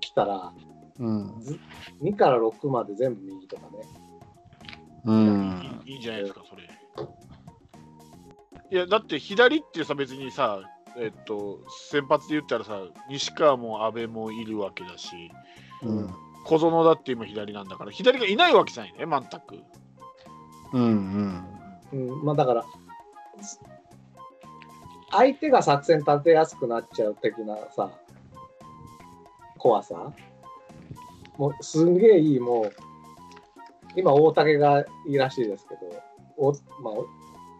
来たら、うん。2から6まで全部右とかね。うん。いいじゃないですか、それ。いや、だって左ってさ、別にさ、えっと、先発で言ったらさ、西川も阿部もいるわけだし、うん。小園だって今左なんだから、左がいないわけじゃないね、全く。うん。うん、まあだから、相手が作戦立てやすくなっちゃう的なさ、怖さ？もうすんげえいい、もう、今大竹がいいらしいですけど、おまあ、お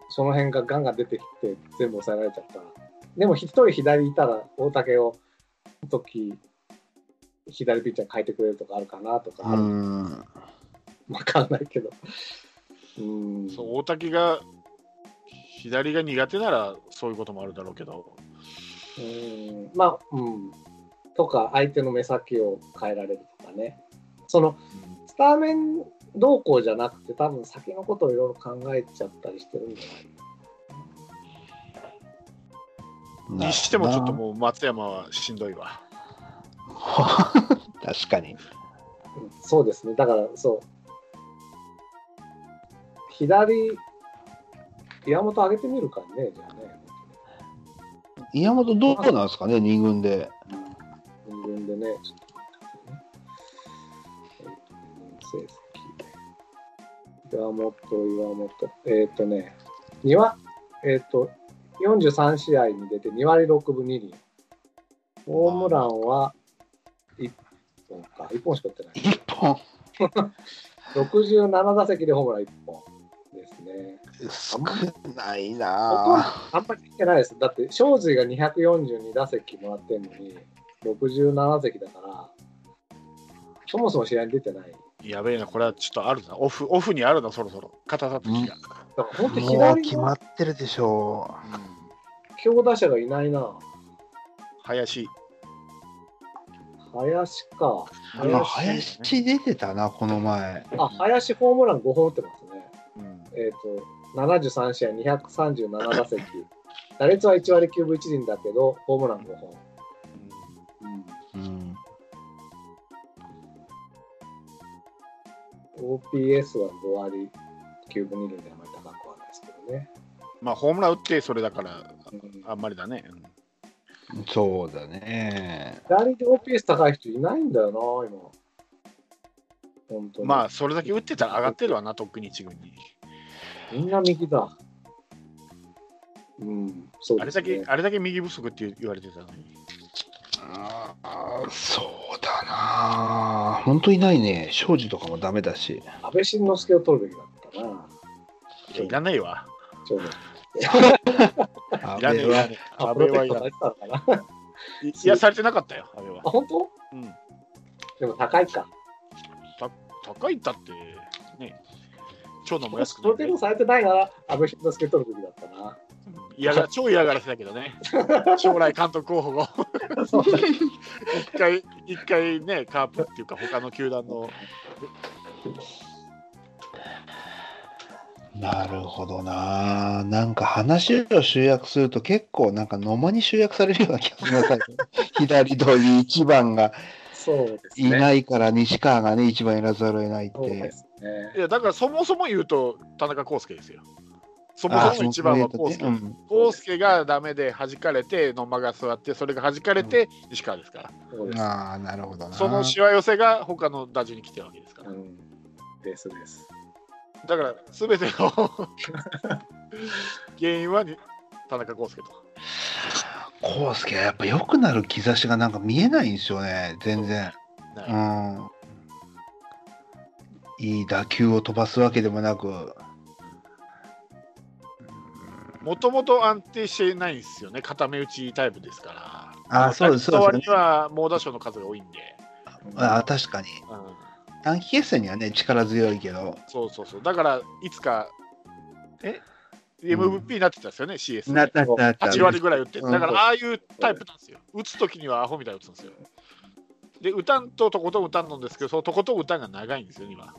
その辺がガンガン出てきて全部抑えられちゃったら。でも一人左いたら大竹を、時、左ピッチャーに変えてくれるとかあるかなとか。わかんないけど。うん。そう、大竹が左が苦手ならそういうこともあるだろうけど、うんまあ、うん。とか、相手の目先を変えられるとかね。その、スターメン動向じゃなくて、多分先のことをいろいろ考えちゃったりしてるんじゃないにしてもちょっともう松山はしんどいわ。確かに。うんそうですね。だから、そう。左、岩本上げてみるかね、じゃあね。宮本どうなんですかね、二軍で。ね、ちょっと待ってね。えーと成績。岩本、岩本。えっ、とね、2は、えっ、と、43試合に出て2割6分2厘。ホームランは1本か、1本しか打ってない。一本。67打席でホームラン1本ですね。少ないなあんまり来てないです。だって、庄司が242打席もらってるのに、67打席だから、そもそも試合に出てない。やべえな、これはちょっとあるな。オフ、オフにあるな、そろそろ。肩たたきが。だから本当もう決まってるでしょ強打者がいないな。林。林か。林林出てたな、この前。あ、林ホームラン5本打ってますね。うんえっ、と、73試合237打席。打率は1割9分1厘だけど、ホームラン5本。OPS は5割9分2厘であまり高くはないですけどね。まあ、ホームラン打ってそれだから、うんあんまりだね。うんそうだね。左で OPS 高い人いないんだよな、今。本当に。まあ、それだけ打ってたら上がってるわな、とっくに一軍に。みんな右だ。うん、そうね。あれだけ、あれだけ右不足って言われてたのに。そうだな。本当いないね。庄司とかもダメだし。安倍晋之助を取るべきだったな。いやいらないわ。ちょうど。あ いらねえ、いらねえ。あ、安倍はいらない。いいや、されてなかったよ、安倍はあ、。本当？うん。でも高いか。高いったって、ね、長男も安くプロテクトされてないなら、安倍晋之助取るべきだったな。嫌が超嫌がらせだけどね、将来監督候補がそうだ 一回、一回ね、カープっていうか、他の球団の、なるほどな。なんか話を集約すると結構なんか野間に集約されるような気がするな。左という一番がいね。ないから西川がね、一番やらざるを得ないって。ねい。や、だからそもそも言うと、田中康介ですよ。そもそも一番は康介。うん康介がダメで弾かれて、野間が座って、それが弾かれて、西川ですから。ああ、なるほどな。そのしわ寄せが他の打順に来てるわけですからう。ん。ですです。だから、すべての 原因はに田中康介と。康介はやっぱ良くなる兆しがなんか見えないんですよね、全然。なうん。いい打球を飛ばすわけでもなく。もともと安定してないんですよね、固め打ちタイプですから。あーそうですそうです割には猛打賞の数が多いんで、ああ、確かに。うん、短期決戦にはね、力強いけど。そうそうそう、だからいつか、え ?MVP になってたんですよね、CS なで。ななった8割ぐらい打って、うんだからああいうタイプなんですよ。打つときにはアホみたいに打つんですよ。で、打たんととことん打たんのんですけど、そのとことん打たんが長いんですよ、今。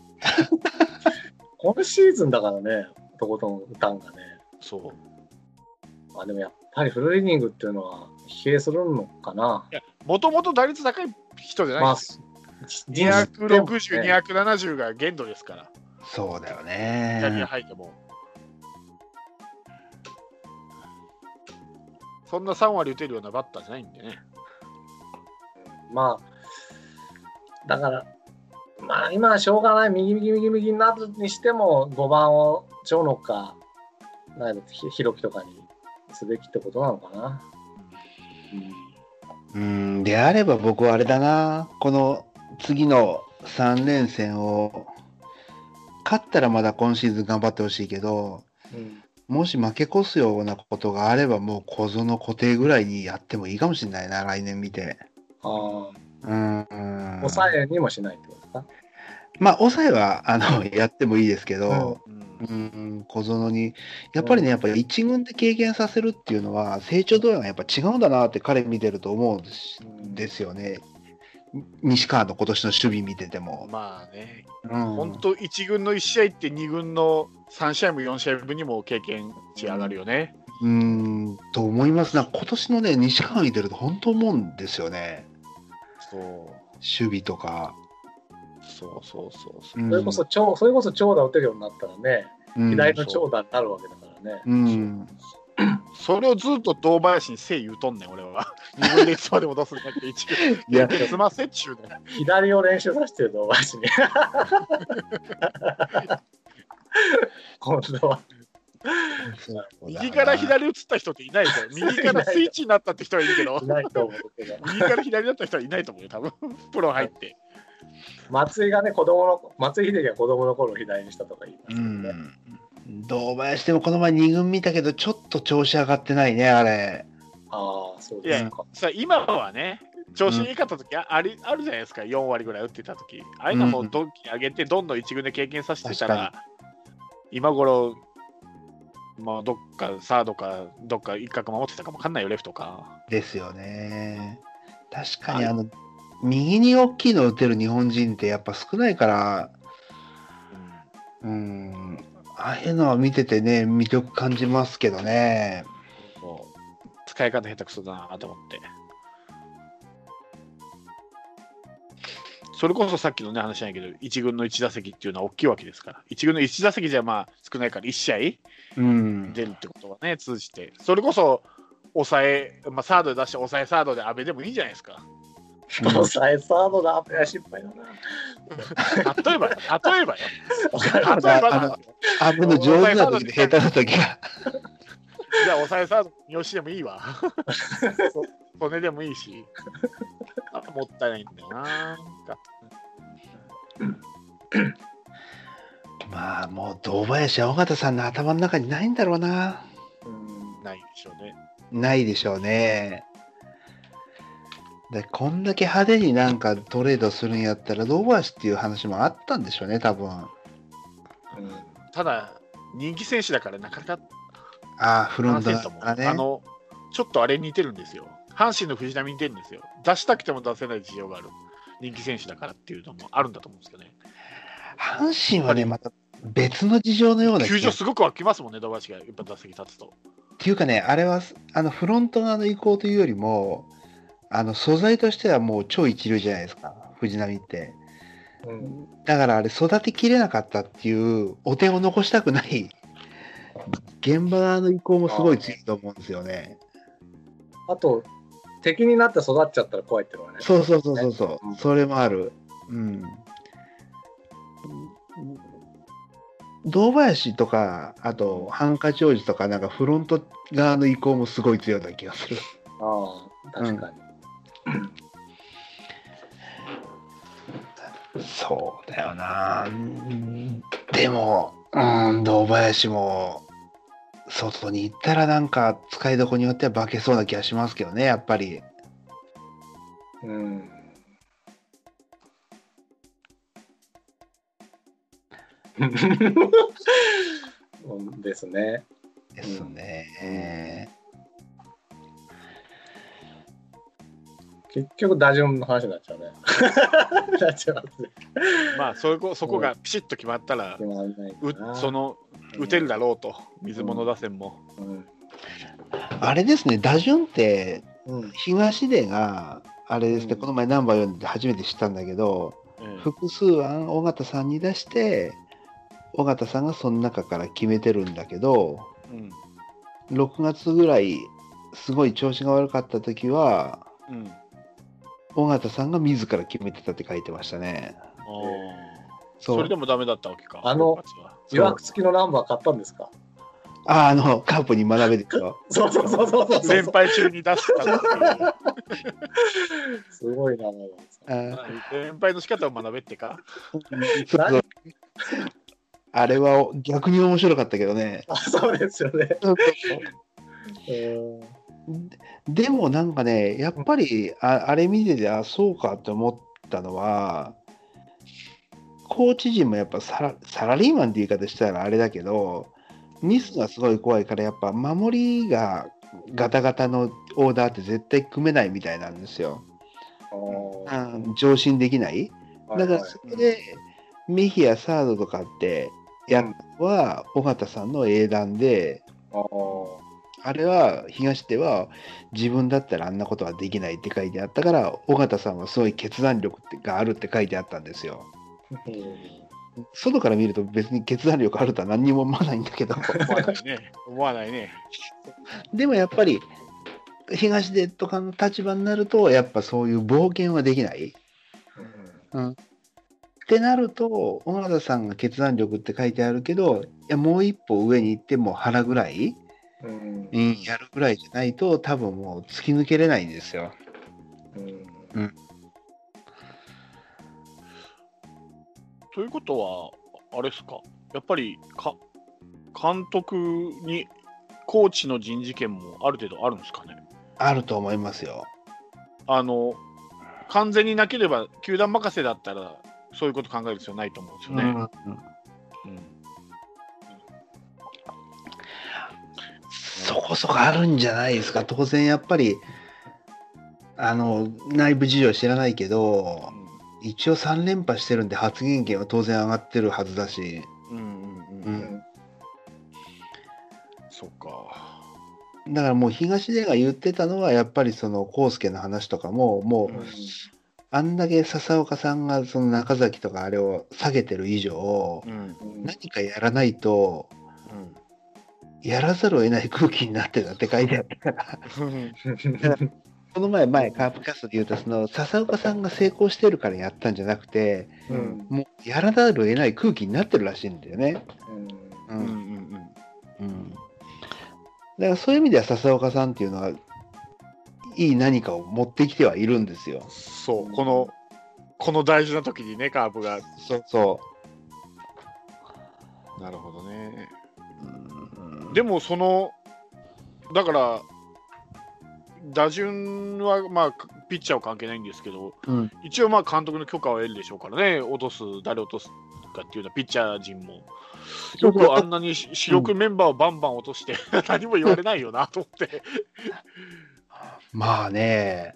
今シーズンだからね、とことん歌んがね。そう。まあでもやっぱりフルイニングっていうのは疲弊するのかな？もともと打率高い人じゃないまあですよ。、260 260、270が限度ですから、そうだよ左ねが。入っても。そんな3割打てるようなバッターじゃないんでね。まあ、だから、まあ今はしょうがない、右右右右になるにしても、5番を長野か、なんひろきとかにすべきってことなのかな。うん、であれば僕はあれだな。この次の3連戦を、勝ったらまだ今シーズン頑張ってほしいけど、うんもし負け越すようなことがあれば、もう小園固定ぐらいにやってもいいかもしれないな、来年見て。ああ、うん。抑えにもしないってことか。まあ、抑えは、あの、やってもいいですけど、うんうん、小園に、やっぱりね、やっぱり一軍で経験させるっていうのは、成長度合いがやっぱ違うんだなって彼見てると思うんですよね。西川の今年の守備見てても。まあね、うん本当、1軍の1試合って2軍の3試合も4試合分にも経験値上がるよね。うん、と思いますな。今年のね、西川見てると本当思うんですよね。そう守備とか。そうそうそうそう。うんそれこそ長、それこそ長打打てるようになったらね、うん左の長打になるわけだからね。うん、それをずっと堂林にせい言うとんねん、俺は。2軍でいつまでも出すんじゃなくて、1いや軍で済ませっちゅうねん。左を練習させてるの、マジに。今度は。右から左移った人っていないですよ。右からスイッチになったって人はいるけどい、ないと思うけど。右から左だった人はいないと思うよ、多分プロ入って。松井がね、子供の、松井秀喜が子供の頃左にしたとか言いますうよね。ん。堂林でもこの前2軍見たけど、ちょっと調子上がってないね、あれ。ああ、そういやですか。さ今はね、調子いいかった時あありあるじゃないですか、4割ぐらい打ってた時ああいうのもドンキ上げて、どんどん1軍で経験させてたら、今頃、まあ、どっかサードか、どっか一角守ってたかもわかんないよ、レフトか。ですよね。確かにあの、右に大きいの打てる日本人ってやっぱ少ないから、うん、ああいうのは見ててね、魅力感じますけどね。使い方下手くそだなと思って。それこそさっきのね話なんやけど、1軍の1打席っていうのは大きいわけですから、1軍の1打席じゃまあ少ないから1試合うん。出るってことはね、通じて、それこそ抑え、まあ、サードで出して抑えサードで阿部でもいいじゃないですか。抑えサードだ、アペア失敗だな。例えばよ、例えばよ、わ例えばあのなんですよあぶの上手な時で下手な時が。じゃあ抑えサード、三好でもいいわ。そ骨でもいいし、あもったいないんだよな。まあもう堂林や尾形さんの頭の中にないんだろうな。うんないでしょうね。ないでしょうね。でこんだけ派手になんかトレードするんやったら堂林っていう話もあったんでしょうね、多分。あただ、人気選手だからなかなかあ、フロント。だからね。あの、ちょっとあれに似てるんですよ。阪神の藤浪に似てるんですよ。出したくても出せない事情がある。人気選手だからっていうのもあるんだと思うんですけどね。阪神はね、また別の事情のような球場すごく湧きますもんね、堂林がやっぱ打席立つと。っていうかね、あれはあのフロント側の意向というよりも、あの素材としてはもう超一流じゃないですか、藤波って。うんだからあれ、育てきれなかったっていう、お手を残したくない、現場側の意向もすごい強いと思うんですよね。あと、敵になって育っちゃったら怖いってのはね。そうそうそうそうそう、うんそれもある。うん。堂林とか、あと、ハンカチ王子とか、なんかフロント側の意向もすごい強いような気がする。ああ、確かに。そうだよな。うんでも、うん、堂林も、外に行ったらなんか使いどころによっては化けそうな気がしますけどね、やっぱり。うん。うんですね。ですね。結局、打順の話になっちゃうね。なっちゃいますね。まあ、そこそこがピシッと決まったら、うその打てるだろうと、水物打線も。うん。あれですね、打順って、うん。東出が、あれですね、うん。この前ナンバー読んで初めて知ったんだけど、ええ。複数案尾形さんに出して尾形さんがその中から決めてるんだけどうん。6月ぐらいすごい調子が悪かった時はうん尾形さんが自ら決めてたって書いてましたね。そうそれでもダメだったわけか。あの6月はそう予約付きのナンバー買ったんですか？ああのカープに学べですよ。そうそうそうそうそう連敗中に出したっていうすごいな、あー連敗の仕方を学べってか？そうそうあれは逆に面白かったけどね。あそうですよね。うんでもなんかね、やっぱりああれ見てて、あ、そうかって思ったのは、コーチ陣もやっぱサラサラリーマンって言い方したらあれだけど、ミスがすごい怖いから、やっぱ守りがガタガタのオーダーって絶対組めないみたいなんですよ。うん、上進できない。だからそこで、メヒア、サードとかってやるのは、尾形さんの英断で、あれは東では自分だったらあんなことはできないって書いてあったから尾形さんはすごい決断力があるって書いてあったんですよ。外から見ると別に決断力あるとは何にも思わないんだけど思わないね。思わないね。でもやっぱり東出とかの立場になるとやっぱそういう冒険はできない。ってなると尾形さんが決断力って書いてあるけどいやもう一歩上に行っても腹ぐらい、うんうん、やるぐらいじゃないと多分もう突き抜けれないんですよ。うんということは、あれですか、やっぱりか監督にコーチの人事権もある程度あるんですかね？あると思いますよ。あの完全になければ、球団任せだったら、そういうこと考える必要ないと思うんですよね。うんうんそこそこあるんじゃないですか。当然やっぱり、あの、内部事情は知らないけど、一応3連覇してるんで発言権は当然上がってるはずだし、うんうんうんううん。ん、そっか。だからもう東出が言ってたのは、やっぱりその康介の話とかも、もう、あんだけ笹岡さんがその中崎とかあれを下げてる以上、うん。何かやらないと、うんやらざるを得ない空気になってたって書いてあったから。この前、前、カープキャストで言うと、その、笹岡さんが成功してるからやったんじゃなくて、うんもう、やらざるを得ない空気になってるらしいんだよね。う。うんうんんうん。だから、そういう意味では笹岡さんっていうのは、いい何かを持ってきてはいるんですよ。そう、この、この大事な時にね、カープが。そうそなるほどね。う。でも、その、だから、打順は、まあ、ピッチャーは関係ないんですけど、うん、一応、まあ、監督の許可を得るでしょうからね、落とす、誰落とすかっていうのは、ピッチャー陣も。よくあんなにし主力メンバーをバンバン落として、何も言われないよなと思って。まあね、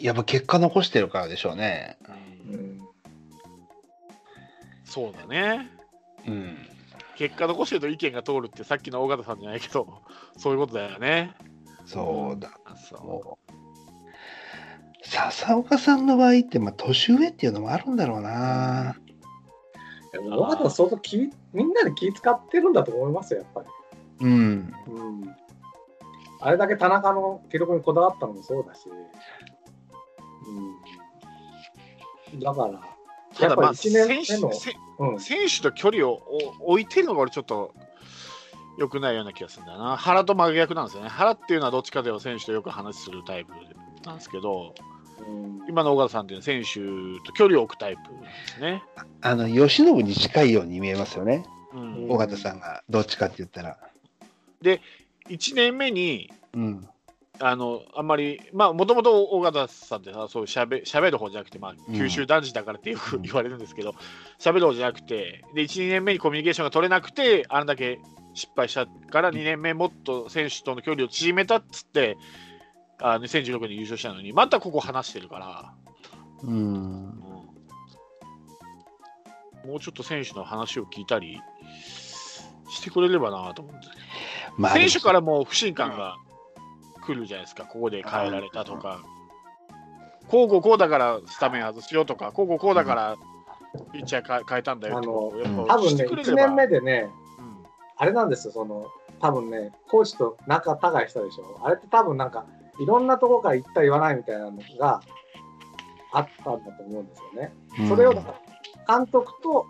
やっぱ結果残してるからでしょうね。うんそうだね。うん。結果残してると意見が通るってさっきの尾形さんじゃないけどそういうことだよね。そうだ。そもう笹岡さんの場合って、まあ、年上っていうのもあるんだろうな。尾形相当気みんなで気使ってるんだと思いますよ、やっぱうん。り。うん。あれだけ田中の記録にこだわったのもそうだし。うん。だから、うただまあやっぱり1選手うん、選手と距離をお置いてるのが俺ちょっと良くないような気がするんだよな。原と真逆なんですよね。原っていうのはどっちかというと選手とよく話するタイプなんですけどうん今の尾形さんっていうのは選手と距離を置くタイプなんですね。あの、吉信に近いように見えますよね。うん尾形さんが、どっちかって言ったら。1年目にうん。あのあんまり、まあ、もともと尾形さんってさ、そうしゃべ喋る方じゃなくて、まあ、うん。九州男児だからってようんく言われるんですけど、喋る方じゃなくて、で、1、2年目にコミュニケーションが取れなくて、あれだけ失敗したから、2年目もっと選手との距離を縮めたっつって、あ2016年優勝したのに、またここ話してるから、うん。うん。もうちょっと選手の話を聞いたりしてくれればなと思うんですけど。まあ、選手からも不信感が来るじゃないですか、ここで変えられたとか、こうこうこうだからスタメン外しようとか、こうこうこうだからピッチャーか変えたんだよとをやっぱ多分ね、1してくれれば。年目でね、うん。あれなんですよ、その、多分ね、コーチと仲違いしたでしょ。あれって多分なんか、いろんなところから言った言わないみたいなのがあったんだと思うんですよね。それをだから監督と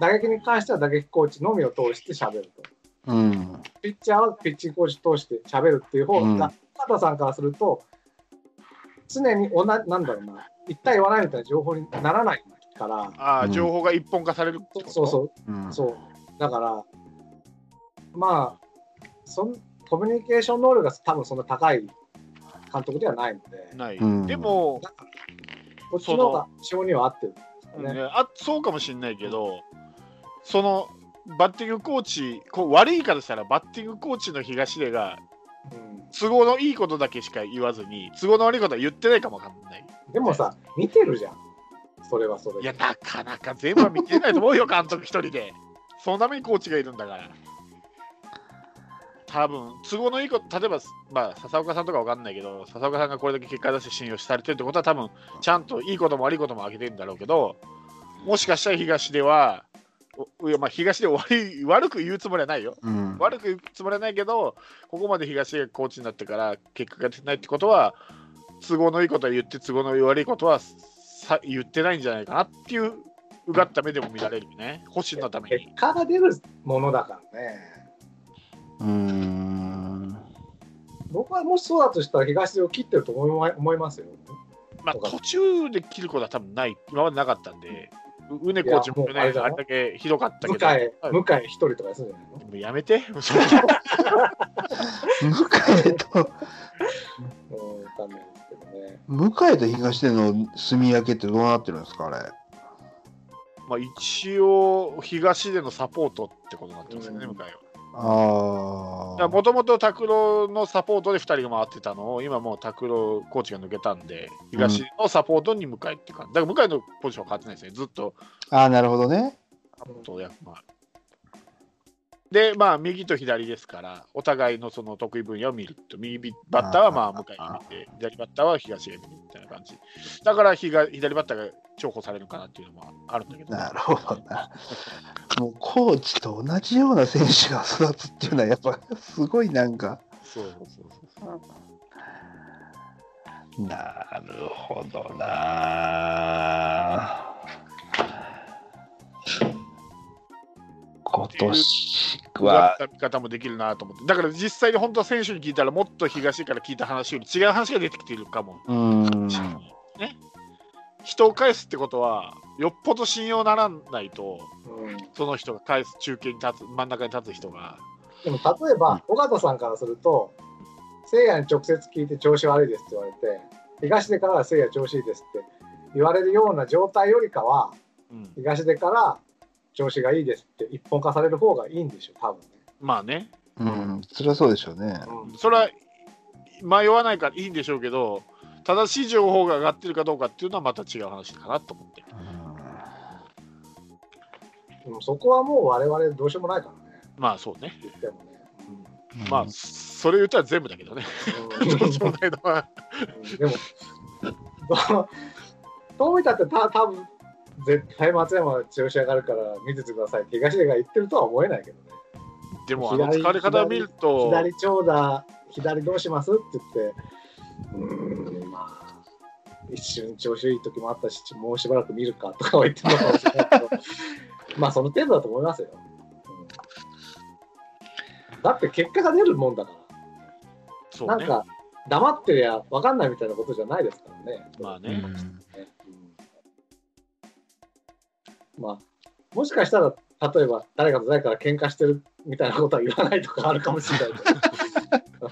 打撃に関しては打撃コーチのみを通して喋ると。うん。ピッチャーはピッチングコーチ通して喋るっていう方が、うん加藤さんからすると、常に同じ、なんだろうな、言った言わないみたいな情報にならないから、あ情報が一本化されるってこと？そうそう、うん。そう。だから、まあ、そんコミュニケーション能力が多分そんな高い監督ではないので、ない。うんでも、こっちの方が性には合ってるんですよね。ね、あそうかもしれないけど、そのバッティングコーチ、こう悪いからしたら、バッティングコーチの東出が、うん都合のいいことだけしか言わずに、都合の悪いことは言ってないかもわかんない。でもさ、見てるじゃん。それはそれで。いや、なかなか全部は見てないと思うよ、監督一人で。そのためにコーチがいるんだから。多分都合のいいこと、例えば、まあ、笹岡さんとかわかんないけど、笹岡さんがこれだけ結果出して信用されてるってことは、多分ちゃんといいことも悪いことも挙げてるんだろうけど、もしかしたら東では、おいやまあ、東で悪い 悪く言うつもりはないよ。うん。悪く言うつもりはないけど、ここまで東がコーチになってから結果が出てないってことは、都合のいいことは言って、都合の悪いことはさ言ってないんじゃないかなっていう、うがった目でも見られるよね、保身のため結に。果が出るものだからね。うん。僕はもしそうだとしたら東出を切ってると思いま思いますよ。まあ、途中で切ることは多分ない、今までなかったんで、ううねコーチもね、あれだけひどかったけ向ど、井、向井一人とかするんじゃないの？もうやめて、向井と。向井と東出の住み分けってどうなってるんですか、あれ？まあ、一応、東でのサポートってことになってますよね、うん向井は。ああ。もともと拓郎のサポートで2人が回ってたのを、今もう拓郎コーチが抜けたんで、東のサポートに向井って感じ。だから向井のポジションは変わってないですね、ずっと。ああ、なるほどね。とやまあで、まあ、右と左ですから、お互いのその得意分野を見ると、右バッターはまあ向井が見て、左バッターは東が見るみたいな感じ。だから左左バッターが重宝されるかなっていうのもあるんだけど。なるほどな。もうコーチと同じような選手が育つっていうのは、やっぱすごいなんか。そうそうそうそう。なるほどな。今年はっ、た見方もできるなと思って。だから実際に本当は選手に聞いたら、もっと東から聞いた話より違う話が出てきているかも。うん。ね。人を返すってことは、よっぽど信用ならないと、うん、その人が返す、中継に立つ、真ん中に立つ人が。でも例えば、尾形さんからすると、せいやに直接聞いて調子悪いですって言われて、東出からはせいや調子いいですって言われるような状態よりかは、うん、東出から調子がいいですって一本化される方がいいんでしょ、多分ね。まあね。うん、それはそうでしょうね。うんそれは迷わないからいいんでしょうけど、正しい情報が上がってるかどうかっていうのはまた違う話かなと思って。でもそこはもう我々どうしようもないからね、まあそうね。言ってもね。うんまあ、それ言ったら全部だけどね。うんどうしようもないのは。うんでも、どどう見たってた多分絶対松山が調子上がるから見ててください東出が言ってるとは思えないけどね。でも、あの疲れ方を見ると、左長打、左どうしますって言って、うーん、まあ、一瞬調子いい時もあったし、もうしばらく見るかとかは言ってるのかもしれないけど、まあその程度だと思いますよ。うんだって結果が出るもんだから。そうね。なんか黙ってりゃ分かんないみたいなことじゃないですからね。まあね。うんまあ、もしかしたら、例えば誰かと誰かが喧嘩してるみたいなことは言わないとかあるかもしれないけど、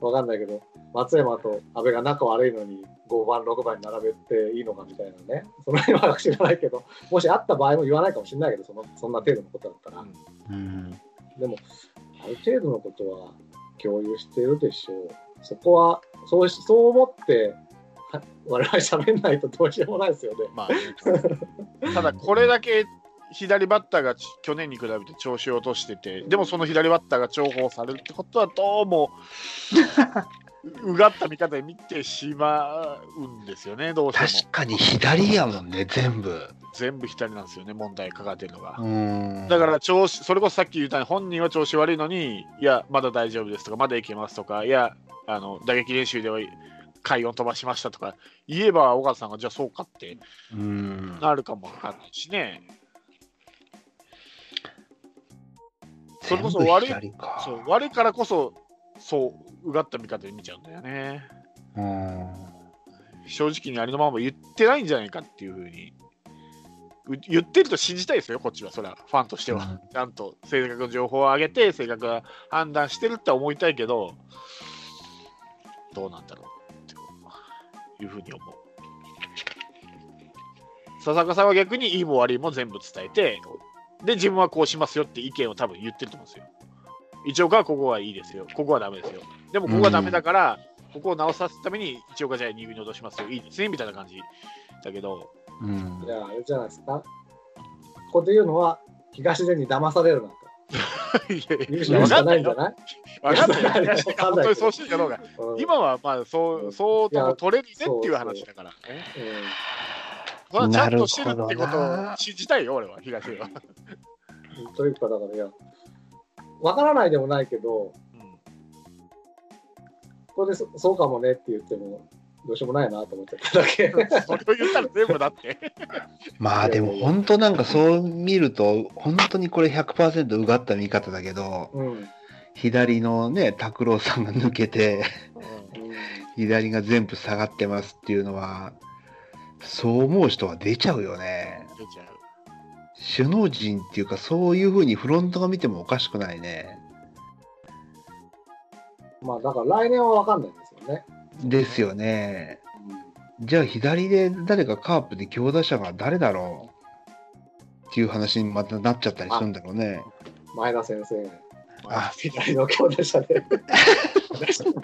分かんないけど、松山と阿部が仲悪いのに5番、6番に並べていいのかみたいなね、その辺は知らないけど、もしあった場合も言わないかもしれないけど、そのそんな程度のことだったら、うん。でも、ある程度のことは共有しているでしょう。そこは、そうしそう思って、は 我々喋んないとどうしようもないですよね。まあね、ただ、これだけ左バッターがち去年に比べて調子を落としてて、でもその左バッターが重宝されるってことは、どうも うがった見方で見てしまうんですよね、どうしても。確かに左やもんね、全部。全部左なんですよね、問題かかってるのが。うん。だから調子、それこそさっき言ったように、本人は調子悪いのに、いや、まだ大丈夫ですとか、まだいけますとか、いや、あの打撃練習では快音飛ばしましたとか、言えば、尾形さんがじゃあそうかってうん。なるかもわかんないしね。それこそ悪いそう悪いからこそ、そう、うがった見方で見ちゃうんだよね。うん。正直にありのまま言ってないんじゃないかっていうふうに。う言ってると信じたいですよ、こっちは、それは、ファンとしては。ちゃんと正確な情報を上げて、正確な判断してるって思いたいけど、どうなんだろういうふうに思う。笹坂さんは逆にいいも悪いも全部伝えて、で、自分はこうしますよって意見を多分言ってると思うんですよ。一岡はここはいいですよ、ここはダメですよ。でもここはダメだから、ここを直さすために一岡じゃあ2軍に落としますよ、いいですねみたいな感じだけど、うんじゃあ、あれじゃないですか。ここで言うのは、東出に騙されるな言うしかないんじゃないわかんない本当にそうしてるかどうか。うん。今はまあそうそうとも取れるねっていう話だからちゃんとしてるってことをな信じたいよ、俺は、東では。ん。というか、だから、いや、わからないでもないけど、うん。ここでそそうかもねって言っても、どうしようもないなと思っちゃっただけ。それを言ったら全部だって。まあでも本当なんかそう見ると、本当にこれ100%うがった見方だけど、うん。左のね、拓郎さんが抜けて、うんうん左が全部下がってますっていうのは、そう思う人は出ちゃうよね。出ちゃう。首脳陣っていうか、そういう風にフロントが見てもおかしくないね。まあ、だから来年はわかんないですよね。ですよね。じゃあ左で誰かカープで強打者が誰だろうっていう話にまたなっちゃったりするんだろうね。前田先生、あ、左の強打者で。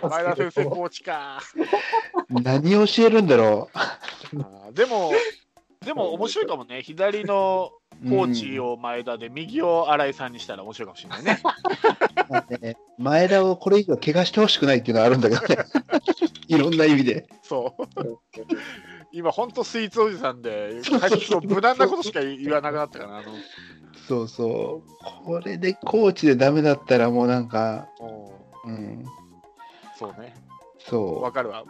前田先生、コーチか。何を教えるんだろあーでも、でも面白いかもね。左のう。コーチを前田で、右を新井さんにしたら面白いかもしれないね。まあね前田をこれ以上怪我してほしくないっていうのはあるんだけどね。いろんな意味で。そう。今、ほんとスイーツおじさんで、無難なことしか言わなくなったから、あの、そうそう。これでコーチでダメだったらもうなんか、もうん、うそうね。そわかるわ。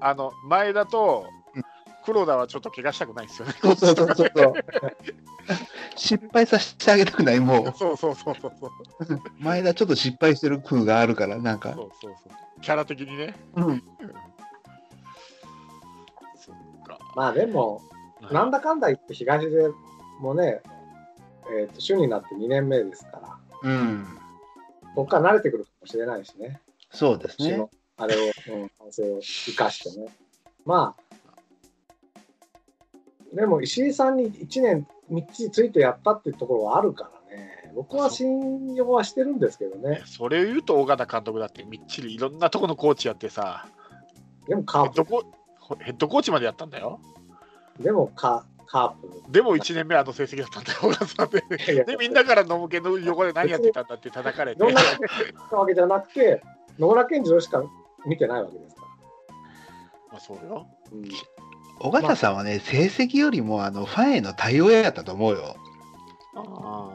あの、前田とうん黒田はちょっと怪我したくないですよね。う。そうそうそうそうそう。失敗させてあげたくない、もそうそうそうそうそう。う。前田ちょっと失敗してる風があるから、なんか。そうそうそう。キャラ的にね。うん。そっか。まあでも、なんだかんだ言って東出もね、えー、と主になって2年目ですから、うん。ここから慣れてくるかもしれないしね、そうですね。あれを、うん、反省を生かしてね。まあ、でも石井さんに1年みっちりついてやったっていうところはあるからね、僕は信用はしてるんですけどね、それを言うと、尾形監督だってみっちりいろんなとこのコーチやってさ、でもカープ、ヘッドコーチまでやったんだよ。でもカカープ。でも1年目あの成績だったんだよ、尾形さんで。で、みんなから野向けの横で何やってたんだって叩かれて。どんなわけじゃなくて、野村健次郎しか見てないわけですから。まあそうよ。うん尾形さんはね、成績よりもあのファンへの対応やったと思うよ。あ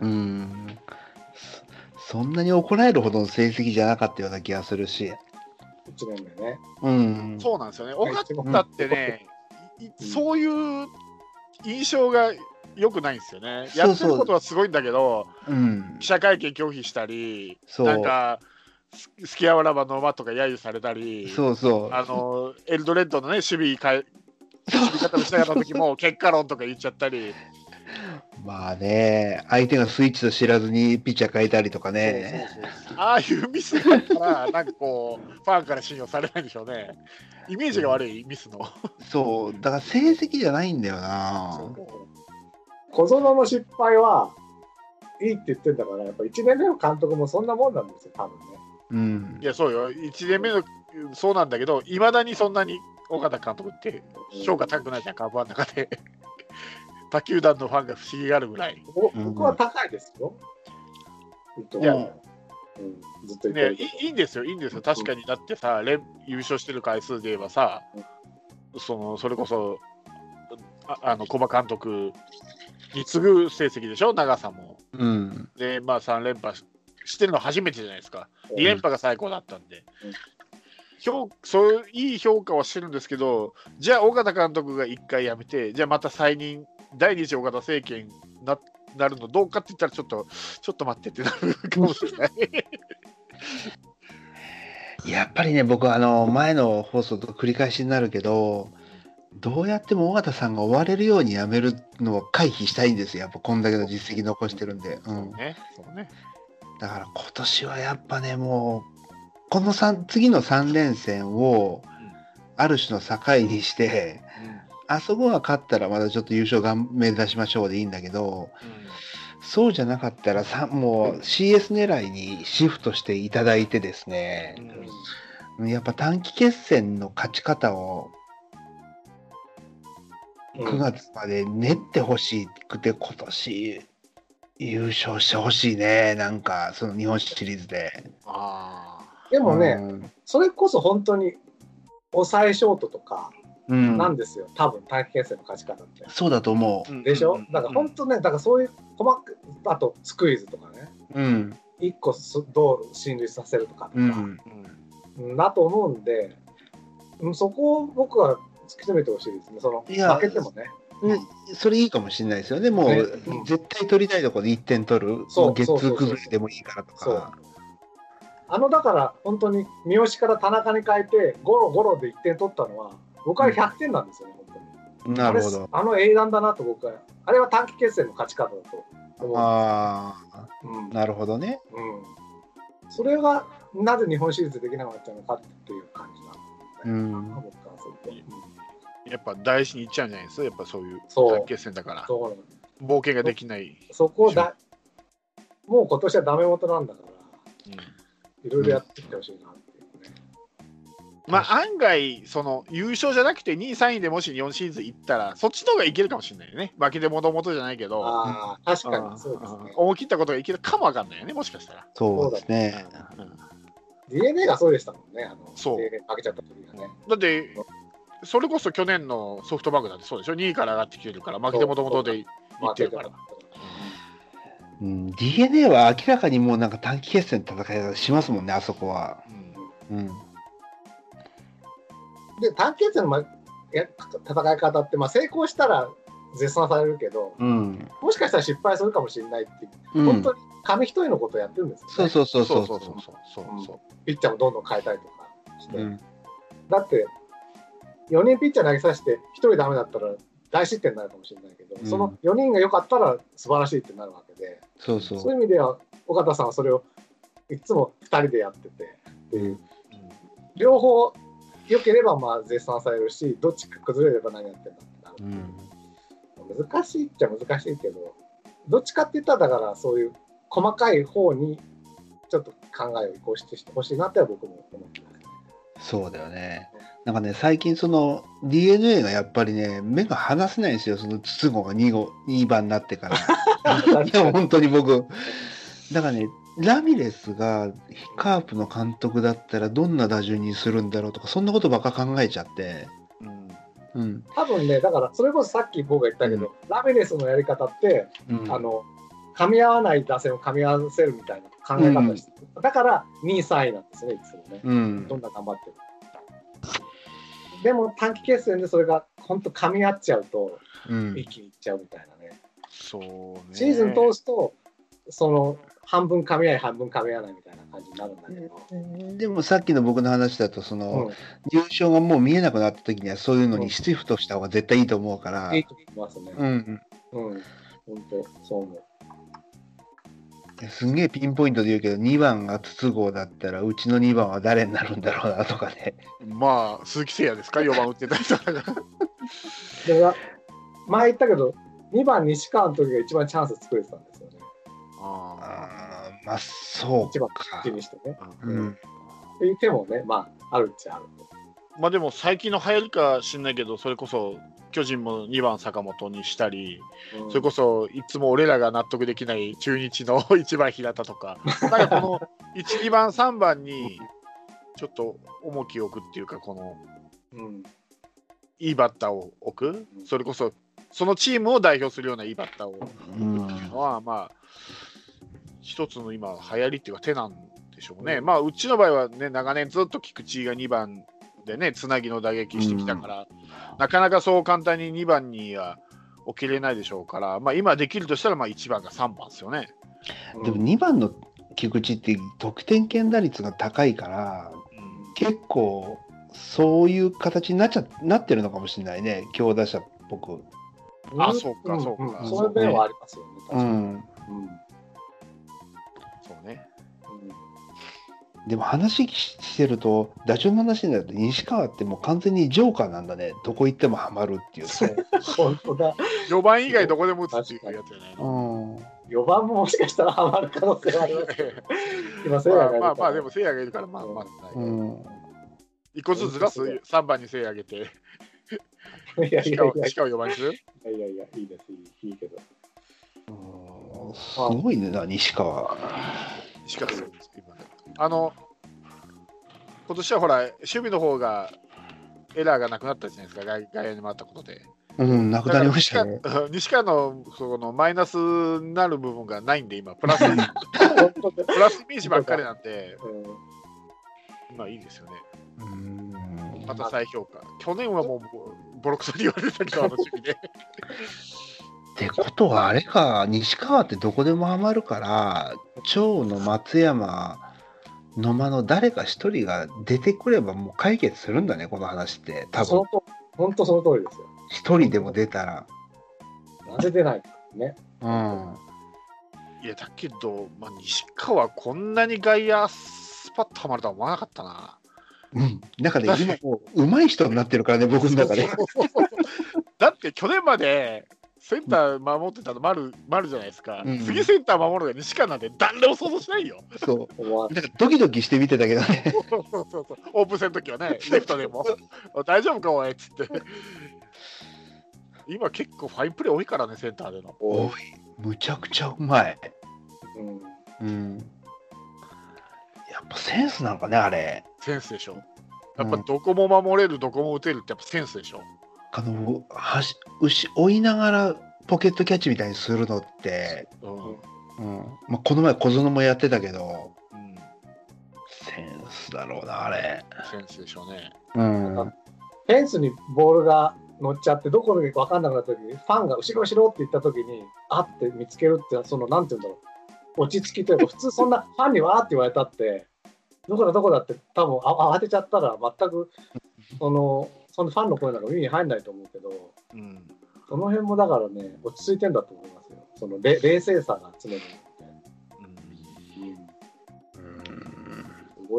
うん。そそんなに怒られるほどの成績じゃなかったような気がするし。1年目ね。うん。そうなんですよね。尾形ってね、そういう印象が良くないんですよね。そうそうやってることはすごいんだけど、うん記。者会見拒否したり、そうなんか、すスキアワラバの馬とか揶揄されたり、そうそう。あのエルドレッドのね、守備かい守備方のしなかった時も結果論とか言っちゃったり、まあね、相手がスイッチと知らずにピッチャー変えたりとかね。そうそうそうああいうミスだったら、なんかこう、ファンから信用されないんでしょうね。イメージが悪いミスの。そう、だから成績じゃないんだよな。小園の失敗はいいって言ってんだから、やっぱ1年目の監督もそんなもんなんですよ、多分ね。うんい。や、そうよ、1年目のそうなんだけど、いまだにそんなに尾形監督って評価高くないじゃん、カープファンの中で。他球団のファンが不思議があるぐらい。ぼ僕は高いですよ。いやうんねいいいんですよ、いいんですよ、確かに、だってさ、連優勝してる回数で言えばさ、そのそれこそ、ああの小馬監督に次ぐ成績でしょ、長さも。うん。で、まあ、3連覇ししてるの初めてじゃないですか、うん2連覇が最高だったんで。うん評そういういい評価はしてるんですけど、じゃあ、尾形監督が1回辞めて、じゃあまた再任、第二次尾形政権ななるのどうかって言ったら、ちょっと、ちょっと待ってってなるかもしれない。やっぱりね、僕はあの前の放送と繰り返しになるけど、どうやっても尾形さんが追われるようにやめるのを回避したいんですよ。やっぱこんだけの実績残してるんで。うん。ね、そうね。だから今年はやっぱね、もう、この三次の3連戦をある種の境にして、あそこが勝ったらまだちょっと優勝が目指しましょうでいいんだけど、そうじゃなかったらさもう CS 狙いにシフトしていただいてですね、やっぱ短期決戦の勝ち方をうん。9月まで練ってほしくて、今年優勝してほしいね、なんかその日本シリーズで。あでもね、うんそれこそ本当に抑えショートとかうんなんですよ、多分短期決戦の勝ち方って。そうだと思あ。でしょ、だから本当ね、だからそういう細かあとスクイズとかね、う。うん。一個すどう進塁させるとかとか、うん。うんうんだと思うんで、うんそこを僕は突き詰めてほしいですね、そのいや負けてもね。ねそれいいかもしれないですよね。もう、ねうん絶対取りたいところで1点取る。そうもうゲッツーそうそうそう崩れでもいいからとか。あのだから本当に三好から田中に変えてゴロゴロで1点取ったのは僕は100点なんですよね、本当に。なるほど。あの英断だなと僕はあれは短期決戦の勝ち方だと思あうんあ、なるほどね。うん、それがなぜ日本シリーズでできなかったのかっていう感じなんですうね、ん。僕からすると。うんやっぱ大事にいっちゃうんじゃないです？か、やっぱそういうそう。短期決戦だから、冒険ができない。そこをだもう今年はダメ元なんだから。いろいろやってきてほしいなっていうね。まあ案外、その優勝じゃなくて2位、3位でもし4シーズン行ったら、そっちの方がいけるかもしれないよね。負けてもともとじゃないけど、ああ確かあにそうですね。思い切ったことがいけるかもわかんないよね、もしかしたら。そうですね。うん。DNA がそうでしたもんね、あのそう。負けちゃった時がね。だって、それこそ去年のソフトバンクだってそうでしょ、2位から上がってきてるから、負けてもともとで行ってるから。うん、DNA は明らかにもうなんか短期決戦の戦い方しますもんね、あそこは。うんうん。で短期決戦のまや戦い方って、まあ、成功したら絶賛されるけど、うん。もしかしたら失敗するかもしれないっていう、うん本当に紙一重のことをやってるんですよ、ね。そうそうそうそそううそうそうそうそうそう。ピッチャーもどんどん変えたりとかして。うんだって、4人ピッチャー投げさせて、1人ダメだったら大失点になるかもしれないけど、うんその4人が良かったら素晴らしいってなるわけで、そうそ。そういうう意味では、尾形さんはそれをいつも2人でやってて、うん両方良ければまあ絶賛されるし、どっちか崩れれば何やってんだってなる。うん。難しいっちゃ難しいけど、どっちかって言ったら、だからそういう細かい方にちょっと考えを移行してほしいなっては僕も思ってます。そうだよね。なんかね、最近その DNA がやっぱりね、目が離せないんですよ、その筒子が 2, 号2番になってから。いや、本当に僕。だからね、ラミレスがカープの監督だったらどんな打順にするんだろうとか、そんなことばっか考えちゃって。うんうん。多分ね、だからそれこそさっき僕が言ったけど、ラミレスのやり方って、うん、あの噛み合わない打線を噛み合わせるみたいな考え方して、だから2位、3位なんですね、いつもね。うんどんな頑張ってる。でも短期決戦でそれが本当噛み合っちゃうと、うん一気にいっちゃうみたいなね。そうね。シーズン通すと、その半分噛み合い、半分噛み合わないみたいな感じになるんだけど。でもさっきの僕の話だと、その、うん優勝がもう見えなくなった時にはそういうのにシフトした方が絶対いいと思うから。いいと思いますね。うん。うん。本当、そう思う。すんげえピンポイントで言うけど、2番が筒香だったら、うちの2番は誰になるんだろうなとかね。まあ、鈴木誠也ですか、4番打ってた人だから。前言ったけど、2番西川の時が一番チャンス作れてたんですよね。ああーまあ、そう一番か口。にしてね。あうん。っていう手もね、まあ、あるっちゃあると。まあでも最近の流行りか知んないけど、それこそ巨人も2番坂本にしたり、うん。それこそいつも俺らが納得できない中日の 1番平田とか、なんかこの1、2番、3番にちょっと重きを置くっていうか、このうん。いいバッターを置く。う、ん。それこそそのチームを代表するようないいバッターを置くうんっていうのは、まあ、一つの今、流行りっていうか、手なんでしょうね。まあ、うちの場合はね、長年ずっと菊池が2番でね、つなぎの打撃してきたから、なかなかそう簡単に2番には置けれないでしょうから、まあ、今できるとしたら、まあ、1番が3番ですよね。でも2番の菊池って得点圏打率が高いから、結構そういう形になっちゃなってるのかもしれないね、強打者っぽく。あそうかそうか。んん。そういう面はありますよね。確かにうん、うん。そうね。でも話してると、打順の話になると、西川ってもう完全にジョーカーなんだね、どこ行ってもハマるっていう。そう。本当だ。4番以外どこでも打つっていうやつじゃないうの。ん、4番ももしかしたらハマる可能性はありますけど。今、せいまやがいるからあまあまあ、でも、せいやがいるから、まあまあ、うん、一個ずつずらす、3番にせいやあげて、しかをしかを4番にする？いやいやいや、いいです、いいいいけど。うん。すごいねな、西川。しかし、今あの、今年はほら、守備の方がエラーがなくなったじゃないですか、外外野に回ったことで。うん、なくなりましたね。西川のそのマイナスになる部分がないんで、今、プラス、プラスイメージばっかりなんで、うんまあいいですよね。うんまた再評価。去年はもうボボロクソに言われてたけど、あの守備で。ってことはあれか、西川ってどこでもハマるから、長の松山、野間の誰か一人が出てくればもう解決するんだね、この話って。多分そのと本当その通りですよ。一人でも出たら。なぜ出ないかね。うん。いや、だけど、まあ、西川、こんなに外野スパッとはまるとは思わなかったな。うん。なんかね、今もう上手い人になってるからね、僕の中で。だって去年までセンター守ってたの丸丸じゃないですか、うん次センター守るのが西川なんて誰でも想像しないよ。そう。なんかドキドキして見てたけどね。そうそうそうオープン戦の時はね、レフトでも、お大丈夫かおいっつって。今結構ファインプレー多いからね、センターでの。おい、むちゃくちゃうまい。うんうん。やっぱセンスなんかね、あれ。センスでしょ。やっぱどこも守れる、どこも打てるってやっぱセンスでしょ。あの、はし牛追いながらポケットキャッチみたいにするのって、うん。うんうんまあ、この前小園もやってたけど、センスだろうな、あれ。センスでしょうね。うん。フェンスにボールが乗っちゃって、どこでか分かんなくなった時に、ファンが後ろ後ろって言った時に、あって見つけるって、その、なんて言うんだろう、落ち着きというか、普通そんなファンにわーって言われたって、どこだどこだって、多分あ慌てちゃったら、全く、その、そのファンの声なんか耳に入んないと思うけど、うん。その辺もだからね、落ち着いてんだと思いますよ。そのれ冷静さが常にい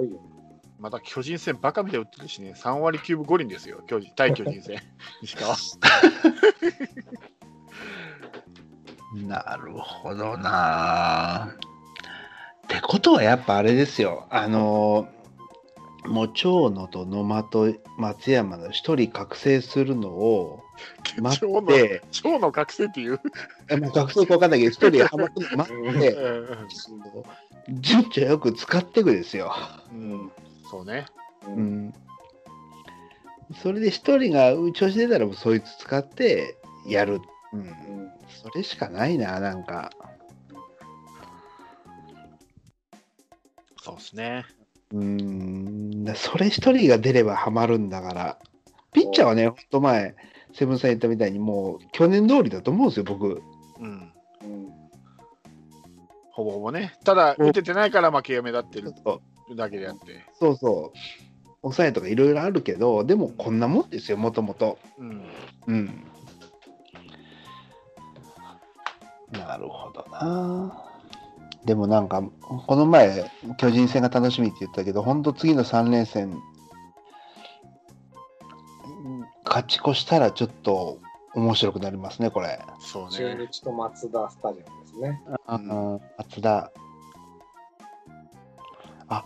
よね。また巨人戦バカみたいに打ってるしね、3割9分5厘ですよ、巨人対巨人戦、西川。なるほどな。ってことはやっぱあれですよ。あの、もう長野と野間と松山の一人覚醒するのを 待って、超の覚醒っていう？えまあ、覚醒か分かんないけど、一人ハマるのを待うんって、うん順序よく使っていくですよ。うん、そうね。ううんん。それで一人が調子出たらもうそいつ使ってやる。うん。うんそれしかないな、なんか。そうですね。うーん。だそれ一人が出ればハマるんだから。ピッチャーはね、ほんと前、セブンさん言ったみたいに、もう去年通りだと思うんですよ、僕。うん。うんほぼほぼね。ただ、打ててないから負けが目立ってるだけであって。そうそう。抑えとかいろいろあるけど、でもこんなもんですよ、もともと。うん。うん。なるほどな。でもなんか、この前、巨人戦が楽しみって言ったけど、本当次の3連戦、うん勝ち越したらちょっと面白くなりますね、これ。そう中ね。日と松田スタジアムですね。うん、松田。あ、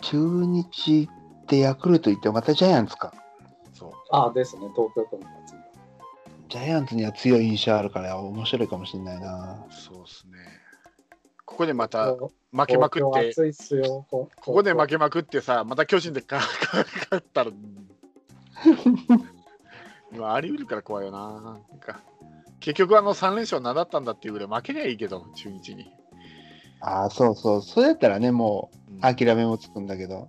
中日ってヤクルト行ってまたジャイアンツか。そう。ああですね、東京都の祭ジャイアンツには強い印象あるから面白いかもしれないな。そうですね。こここでまたも負けまくって、東京暑いっすよ。こここで負けまくってさ、また巨人でか 勝ったら、今あり得るから怖いよな。なんか結局あの3連勝なだったんだっていうぐらい負けりゃいいけど、中日に。ああ、そうそう。それやったらね、もう諦めもつくんだけど。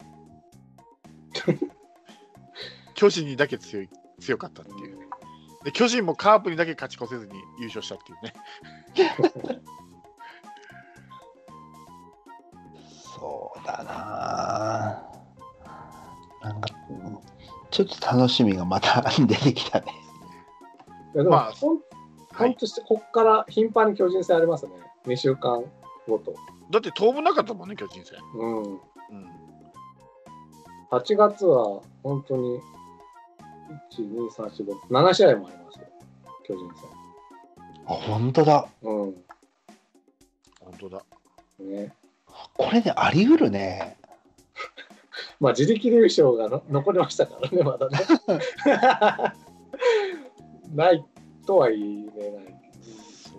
巨人にだけ強い強かったっていう。で巨人もカープにだけ勝ち越せずに優勝したっていうね。そうだな。なんか、うんちょっと楽しみがまた出てきたね。いやでも、まあほんはして、こっから頻繁に巨人戦ありますね。2週間ごと。だって当分なかったもんね、巨人戦。うん。うん、8月は本当に、1、2、3、4、5、7試合もありますよ。巨人あ、本当だ。戦。うん。本当だ。ね。これね、あり得るね。まあ、自力優勝がの残りましたからね、まだね。ないとは言えない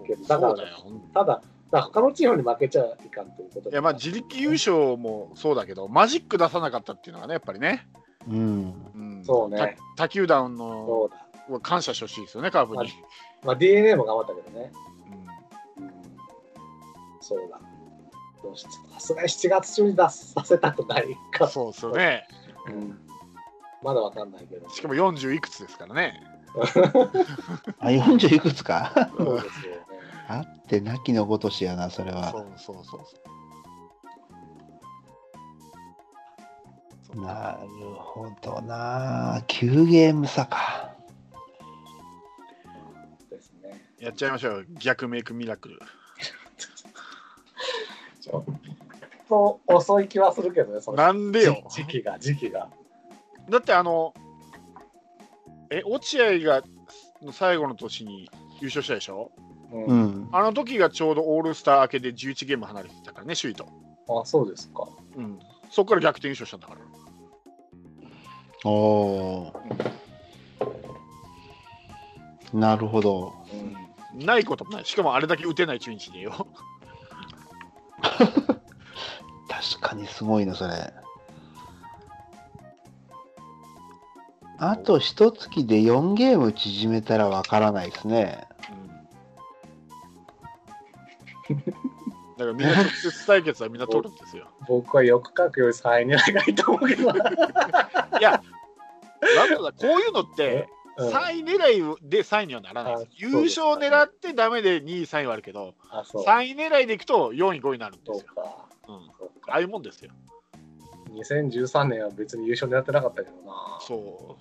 けど、だからそうだよ。ほんただ、だ他のチームに負けちゃいかんということでいやまあ自力優勝もそうだけど、マジック出さなかったっていうのがね、やっぱりね。うん。うん、そうねた他球団そのうだ。感謝してほしいですよね、カープに。まあ、DNA も頑張ったけどね。うんうん、そうだ。どうしさすがに7月中に出させたくないか。そうですよね。うん、まだわかんないけど。しかも40いくつですからね。あ、40いくつか？そうですよね。あってなきのごとしやな、それは。そうそうそうそう。なるほどな。9ゲーム差か。ですね。やっちゃいましょう、逆メイクミラクル。ちょっと遅い気はするけどね、そのなんでよ。時期が、時期が。だってあの、え、落合が最後の年に優勝したでしょ？うんうん。あの時がちょうどオールスター明けで11ゲーム離れてたからね、首位と。あ、そうですか。うん。そこから逆転優勝したんだから。おおー。なるほど。うん、ないこともない。しかもあれだけ打てない中日でよ。確かにすごいな、それ。あと一月で4ゲーム縮めたらわからないですね。からみんな直接対決はみんな取るんですよ。僕はよく書くより3位狙いがいいと思うけどな。いや、なんだこういうのって、うん3位狙いで3位にはならないです。あ優勝狙ってダメで2位、3位はあるけど、あ、そう。3位狙いでいくと4位、5位になるんですよ。そうか。うん、ああいうもんですよ。2013年は別に優勝狙ってなかったけどな。そ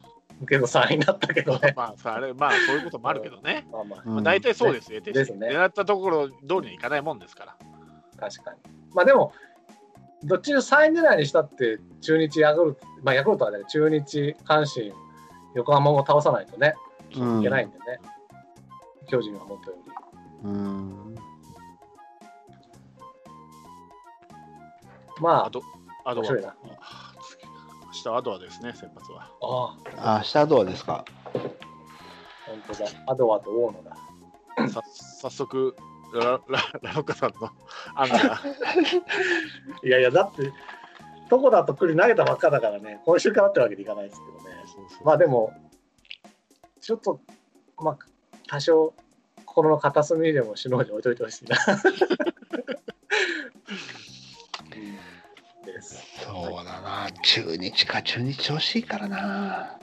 けど3位になったけどう。ね。まあ、さあれ、まあ、そういうこともあるけどね。まあまあ、大体そうですよ、ね狙ったところ通りにいかないもんですから。確かに。まあでも、どっちの3位狙いにしたって、中日、ヤクルト、まあヤクルトはね、中日、阪神、横浜も倒さないとね、うんいけないんでね。巨人はもっとより。うん。まあ、あと、あとは、明日はアドアですね、先発は。ああ、あ、明日どうですか本当だ。アドワと大野だ。さ早速、ラララロッカさんの案が、いやいや、だって、どこだと栗投げたばっかだからね、今週からってわけにいかないですけどね。まあでも、ちょっと、まあ、多少、心の片隅にでも首脳に置いといてほしいな。そうだな。中日か、中日調子いいからな。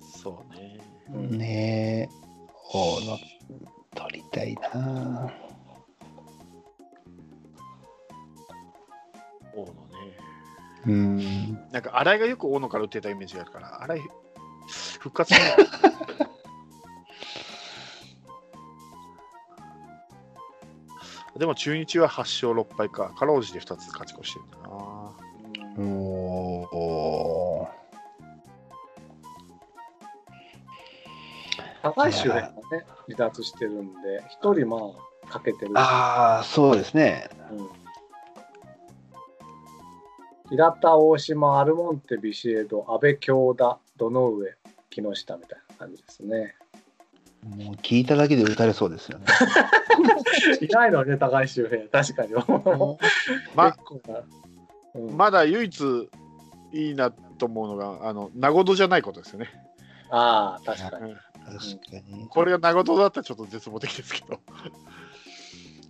そうね。うんねえ。大野、取りたいな。大野ね。うん。なんか、新井がよく大野から打ってたイメージがあるから、新井、復活 でも中日は8勝6敗か、かろうじて2つ勝ち越してるんだな。おお高橋周辺がね、離脱してるんで、一人まあ、かけてる。ああ、そうですね。うん平田、大島、アルモンテ、ビシエド、阿部、京田、堂上、木下みたいな感じですね。もう聞いただけで打たれそうですよね。いないのね、高橋周平。確かに。まうんまだ唯一いいなと思うのが、あの、名ごとじゃないことですよね。ああ、確かに。うん確かに。これが名ごとだったらちょっと絶望的ですけど。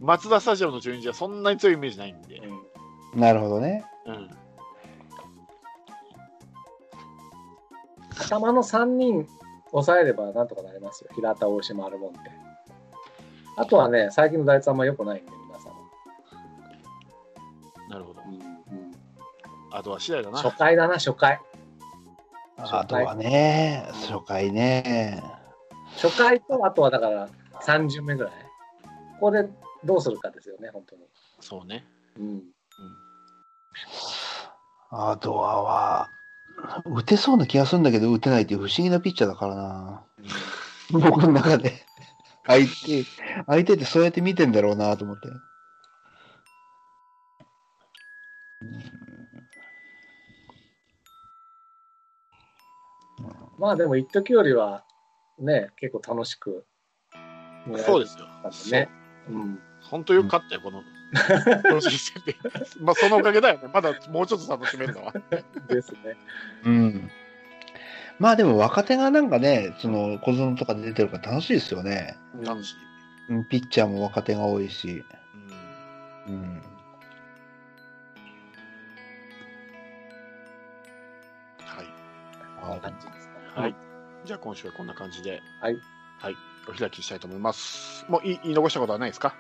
松田スタジアムの中日はそんなに強いイメージないんで。うんなるほどね。うん。頭の3人抑えればなんとかなりますよ。平田、大島、アルモンテ。あとはね、最近の打率あんま良くないんで、皆さん。なるほど。うんうんあとは次第だな。初回だな、初回。あとはね、初回ね。初回と、あとはだから3巡目ぐらい。ここでどうするかですよね、本当に。そうね。うん、あとはは、打てそうな気がするんだけど、打てないっていう不思議なピッチャーだからな。僕の中で。相手、相手ってそうやって見てんだろうなと思って。まあでも、一時よりはね、結構楽しく。そうですよ。すね。うん、本当よく勝ったよ、この。まあ、そのおかげだよね。まだもうちょっと楽しめるのは。ですね。うん。まあでも若手がなんかね、その小園とかで出てるから楽しいですよね。楽しい。うんピッチャーも若手が多いし。うんうん。はい。こんな感じですか。はい。じゃあ今週はこんな感じで、はい。はい。お開きしたいと思います。もう言い言い残したことはないですか？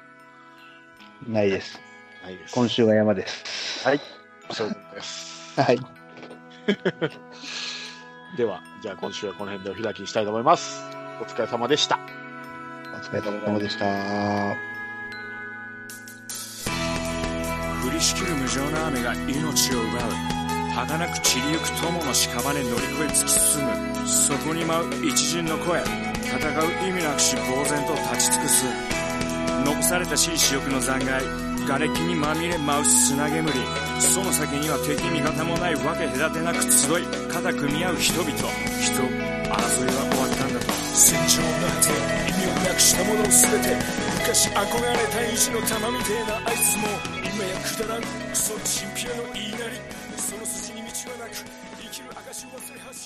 ないです。ないです。今週は山です。はい。そうです。はい。では、じゃあ今週はこの辺でお開きにしたいと思います。お疲れ様でした。お疲れ様でした。降りしきる無情な雨が命を奪う儚く散りゆく友の屍乗り越え突き進むそこに舞う一陣の声。戦う意味なくし呆然と立ち尽くす残された私利私欲の残骸瓦礫にまみれ舞う砂煙その先には敵味方もないわけ隔てなく集い肩組み合う人々人争いは終わったんだと戦場の果て意味をなくしたもの全て昔憧れた意地の玉みてえなあいつも今やくだらん。クソチンピラの言いなり。その筋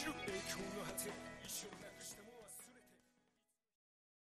に道は